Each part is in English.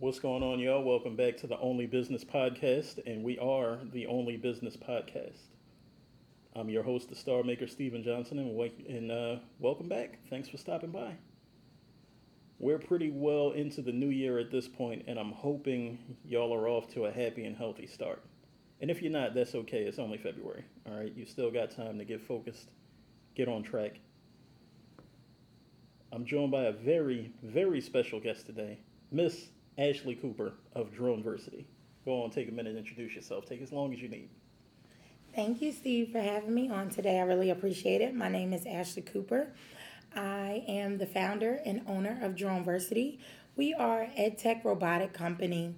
What's going on, y'all? Welcome back to the Only Business Podcast, and we are the Only Business Podcast. I'm your host, the Star Maker, Stephen Johnson, and, wake, and uh, welcome back. Thanks for stopping by. We're pretty well into the new year at this point, and I'm hoping y'all are off to a happy and healthy start. And if you're not, that's okay. It's only February. All right, you still got time to get focused, get on track. I'm joined by a very, very special guest today, Miss Ashley Cooper of Droneversity. Go on, take a minute and introduce yourself. Take as long as you need. Thank you, Steve, for having me on today. I really appreciate it. My name is Ashley Cooper. I am the founder and owner of Droneversity. We are a tech robotic company.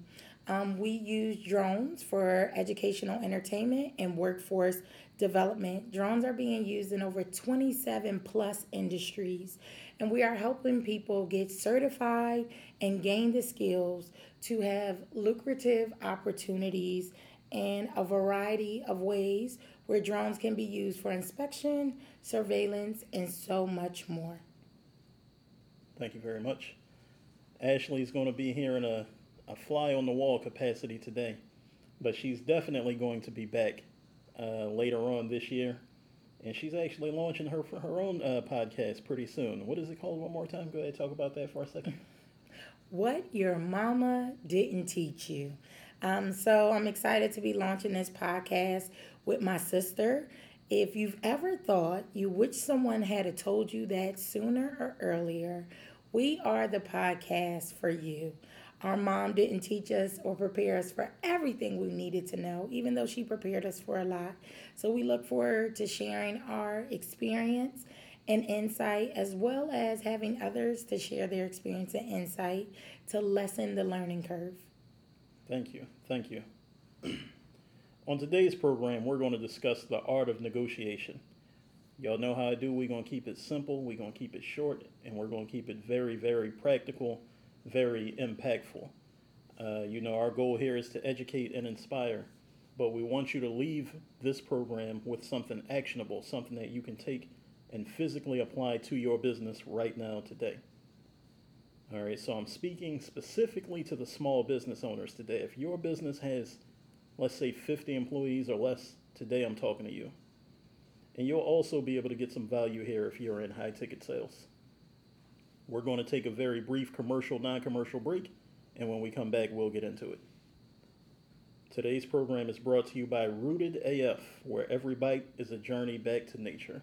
Um, we use drones for educational entertainment and workforce development. Drones are being used in over 27 plus industries, and we are helping people get certified and gain the skills to have lucrative opportunities in a variety of ways where drones can be used for inspection, surveillance, and so much more. Thank you very much. Ashley is going to be here in a, a fly on the wall capacity today, but she's definitely going to be back uh, later on this year. And she's actually launching her her own uh, podcast pretty soon. What is it called? One more time. Go ahead, talk about that for a second. What your mama didn't teach you. Um, so I'm excited to be launching this podcast with my sister. If you've ever thought you wish someone had told you that sooner or earlier, we are the podcast for you. Our mom didn't teach us or prepare us for everything we needed to know, even though she prepared us for a lot. So we look forward to sharing our experience and insight, as well as having others to share their experience and insight to lessen the learning curve. Thank you. Thank you. On today's program, we're going to discuss the art of negotiation. Y'all know how I do. We're going to keep it simple, we're going to keep it short, and we're going to keep it very, very practical, very impactful. Uh, you know, our goal here is to educate and inspire, but we want you to leave this program with something actionable, something that you can take and physically apply to your business right now today. All right, so I'm speaking specifically to the small business owners today. If your business has, let's say, 50 employees or less, today I'm talking to you. And you'll also be able to get some value here if you're in high ticket sales. We're going to take a very brief commercial, non commercial break, and when we come back, we'll get into it. Today's program is brought to you by Rooted AF, where every bite is a journey back to nature.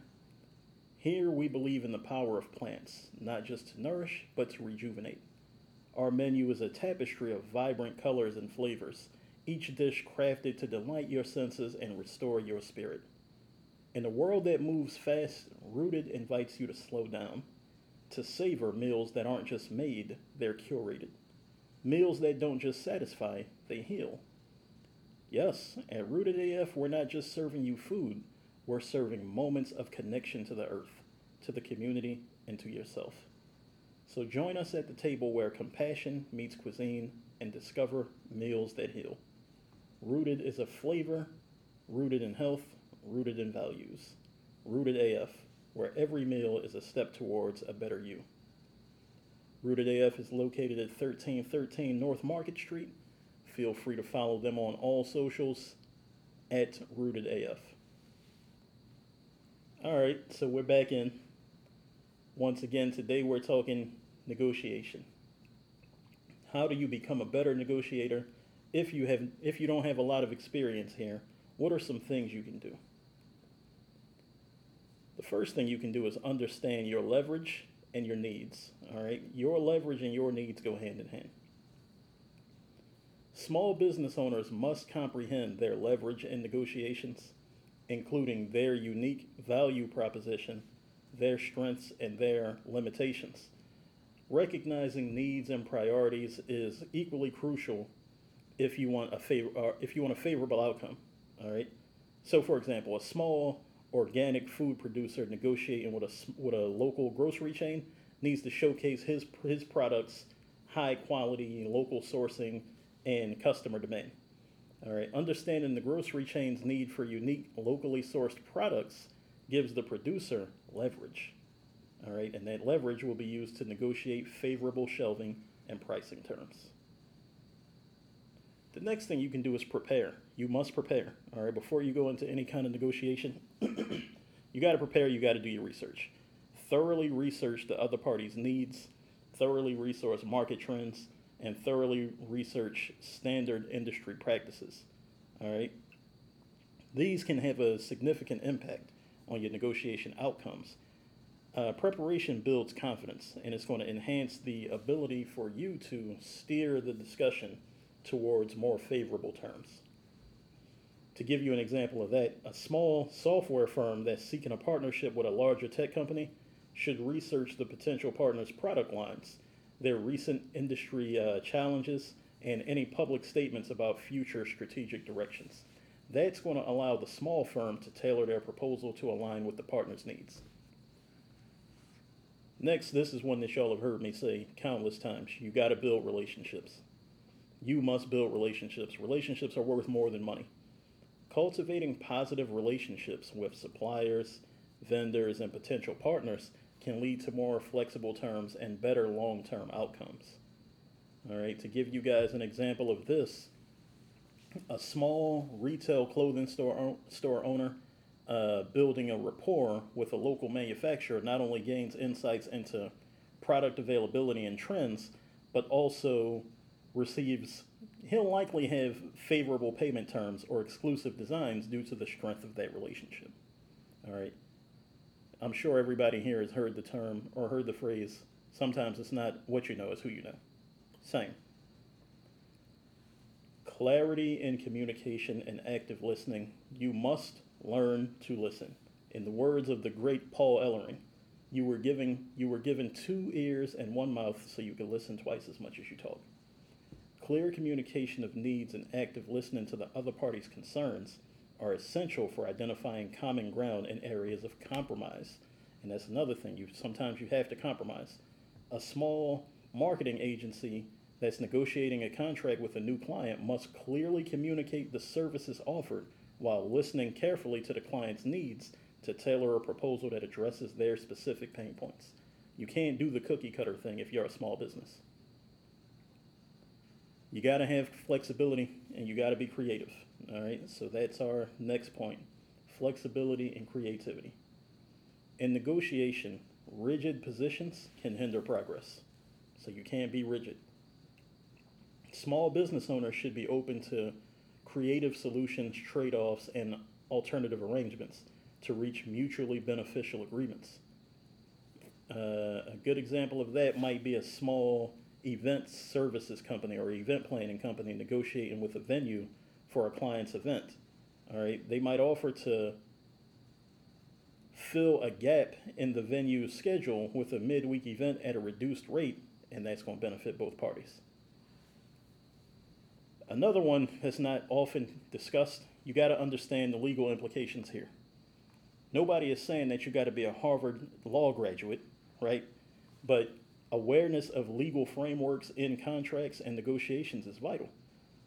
Here we believe in the power of plants, not just to nourish, but to rejuvenate. Our menu is a tapestry of vibrant colors and flavors, each dish crafted to delight your senses and restore your spirit. In a world that moves fast, Rooted invites you to slow down, to savor meals that aren't just made, they're curated. Meals that don't just satisfy, they heal. Yes, at Rooted AF, we're not just serving you food, we're serving moments of connection to the earth, to the community, and to yourself. So join us at the table where compassion meets cuisine and discover meals that heal. Rooted is a flavor, rooted in health, rooted in values. Rooted AF, where every meal is a step towards a better you. Rooted AF is located at 1313 North Market Street. Feel free to follow them on all socials at Rooted AF. All right, so we're back in. Once again, today we're talking negotiation. How do you become a better negotiator if you have if you don't have a lot of experience here? What are some things you can do? First thing you can do is understand your leverage and your needs. All right, your leverage and your needs go hand in hand. Small business owners must comprehend their leverage in negotiations including their unique value proposition, their strengths, and their limitations. Recognizing needs and priorities is equally crucial if you want a favor uh, if you want a favorable outcome. All right. So, for example, a small organic food producer negotiating with a with a local grocery chain needs to showcase his his products, high quality, local sourcing, and customer demand. All right, understanding the grocery chain's need for unique, locally sourced products gives the producer leverage. All right, and that leverage will be used to negotiate favorable shelving and pricing terms. The next thing you can do is prepare. You must prepare. All right, before you go into any kind of negotiation, you got to prepare. You got to do your research. Thoroughly research the other party's needs. Thoroughly resource market trends and thoroughly research standard industry practices. All right. These can have a significant impact on your negotiation outcomes. Uh, preparation builds confidence and it's going to enhance the ability for you to steer the discussion towards more favorable terms. To give you an example of that, a small software firm that's seeking a partnership with a larger tech company should research the potential partner's product lines, their recent industry uh, challenges, and any public statements about future strategic directions. That's going to allow the small firm to tailor their proposal to align with the partner's needs. Next, this is one that y'all have heard me say countless times. You got to build relationships. You must build relationships. Relationships are worth more than money. Cultivating positive relationships with suppliers, vendors, and potential partners can lead to more flexible terms and better long term outcomes. All right, to give you guys an example of this, a small retail clothing store, store owner uh, building a rapport with a local manufacturer not only gains insights into product availability and trends, but also receives, he'll likely have favorable payment terms or exclusive designs due to the strength of that relationship. All right. I'm sure everybody here has heard the term or heard the phrase, sometimes it's not what you know, it's who you know. Same. Clarity in communication and active listening. You must learn to listen. In the words of the great Paul Ellering, you were giving you were given two ears and one mouth so you could listen twice as much as you talk. Clear communication of needs and active listening to the other party's concerns are essential for identifying common ground in areas of compromise. And that's another thing. You sometimes you have to compromise. A small marketing agency that's negotiating a contract with a new client must clearly communicate the services offered while listening carefully to the client's needs to tailor a proposal that addresses their specific pain points. You can't do the cookie cutter thing if you're a small business. You got to have flexibility and you got to be creative. All right, so that's our next point flexibility and creativity. In negotiation, rigid positions can hinder progress, so you can't be rigid. Small business owners should be open to creative solutions, trade offs, and alternative arrangements to reach mutually beneficial agreements. Uh, a good example of that might be a small event services company or event planning company negotiating with a venue for a client's event. All right, they might offer to fill a gap in the venue's schedule with a midweek event at a reduced rate, and that's going to benefit both parties. Another one that's not often discussed, you got to understand the legal implications here. Nobody is saying that you got to be a Harvard law graduate, right? But awareness of legal frameworks in contracts and negotiations is vital.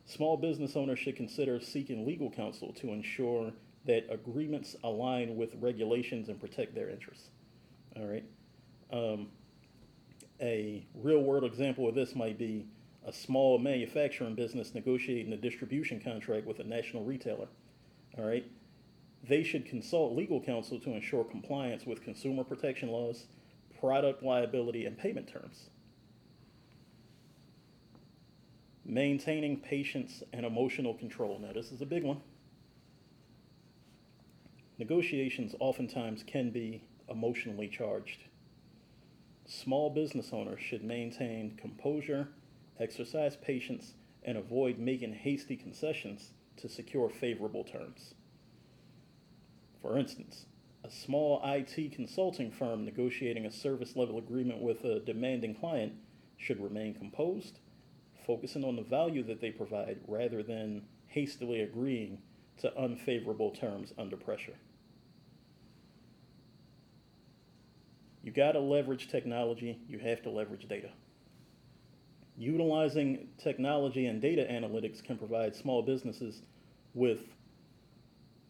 Small business owners should consider seeking legal counsel to ensure that agreements align with regulations and protect their interests. All right. Um, a real world example of this might be a small manufacturing business negotiating a distribution contract with a national retailer. All right. They should consult legal counsel to ensure compliance with consumer protection laws, product liability, and payment terms. Maintaining patience and emotional control. Now, this is a big one. Negotiations oftentimes can be emotionally charged. Small business owners should maintain composure, exercise patience, and avoid making hasty concessions to secure favorable terms. For instance, a small IT consulting firm negotiating a service level agreement with a demanding client should remain composed focusing on the value that they provide rather than hastily agreeing to unfavorable terms under pressure. You got to leverage technology, you have to leverage data. Utilizing technology and data analytics can provide small businesses with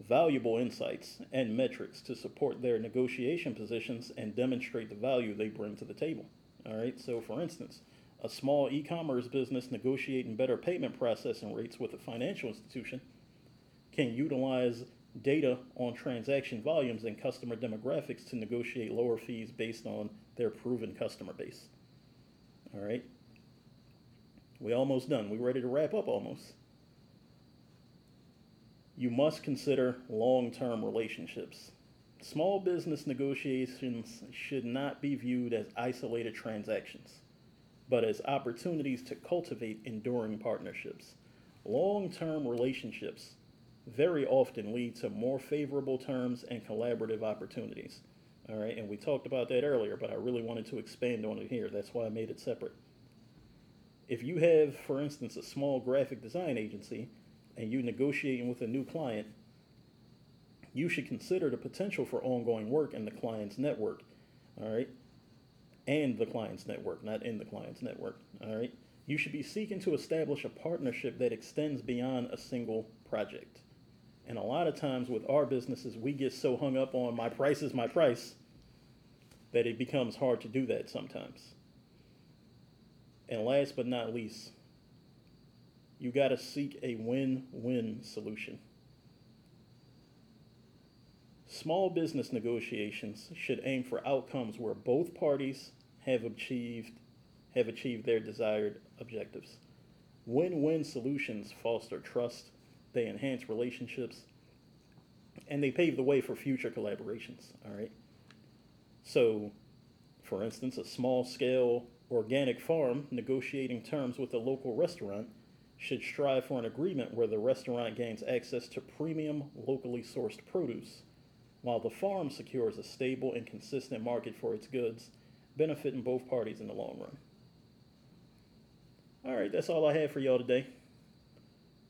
valuable insights and metrics to support their negotiation positions and demonstrate the value they bring to the table. All right, so for instance, A small e-commerce business negotiating better payment processing rates with a financial institution can utilize data on transaction volumes and customer demographics to negotiate lower fees based on their proven customer base. All right. We almost done. We ready to wrap up almost. You must consider long-term relationships. Small business negotiations should not be viewed as isolated transactions, but as opportunities to cultivate enduring partnerships. Long-term relationships very often lead to more favorable terms and collaborative opportunities. All right, and we talked about that earlier, but I really wanted to expand on it here. That's why I made it separate. If you have, for instance, a small graphic design agency and you're negotiating with a new client, you should consider the potential for ongoing work in the client's network. All right, and the client's network, not in the client's network. All right, you should be seeking to establish a partnership that extends beyond a single project. And a lot of times with our businesses, we get so hung up on my price is my price that it becomes hard to do that sometimes. And last but not least, you got to seek a win win solution. Small business negotiations should aim for outcomes where both parties have achieved have achieved their desired objectives. Win-win solutions foster trust, they enhance relationships, and they pave the way for future collaborations, all right? So, for instance, a small-scale organic farm negotiating terms with a local restaurant should strive for an agreement where the restaurant gains access to premium locally sourced produce while the farm secures a stable and consistent market for its goods, benefiting both parties in the long run. All right, that's all I have for y'all today.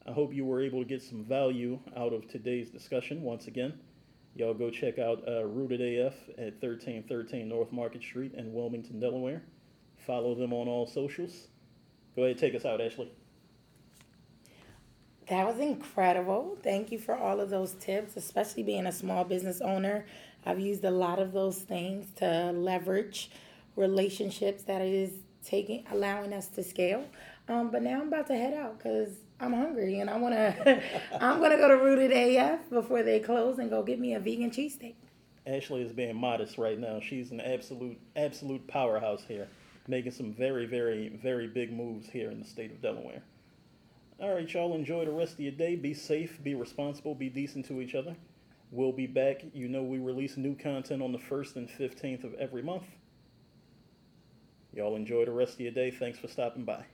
I hope you were able to get some value out of today's discussion once again. Y'all go check out uh, Rooted AF at 1313 North Market Street in Wilmington, Delaware. Follow them on all socials. Go ahead, take us out, Ashley. That was incredible. Thank you for all of those tips, especially being a small business owner. I've used a lot of those things to leverage relationships that is taking, allowing us to scale. Um, but now I'm about to head out because I'm hungry and I want to. I'm gonna go to Rooted AF before they close and go get me a vegan cheesesteak. Ashley is being modest right now. She's an absolute, absolute powerhouse here, making some very, very, very big moves here in the state of Delaware. All right, y'all enjoy the rest of your day. Be safe, be responsible, be decent to each other. We'll be back. You know, we release new content on the 1st and 15th of every month. Y'all enjoy the rest of your day. Thanks for stopping by.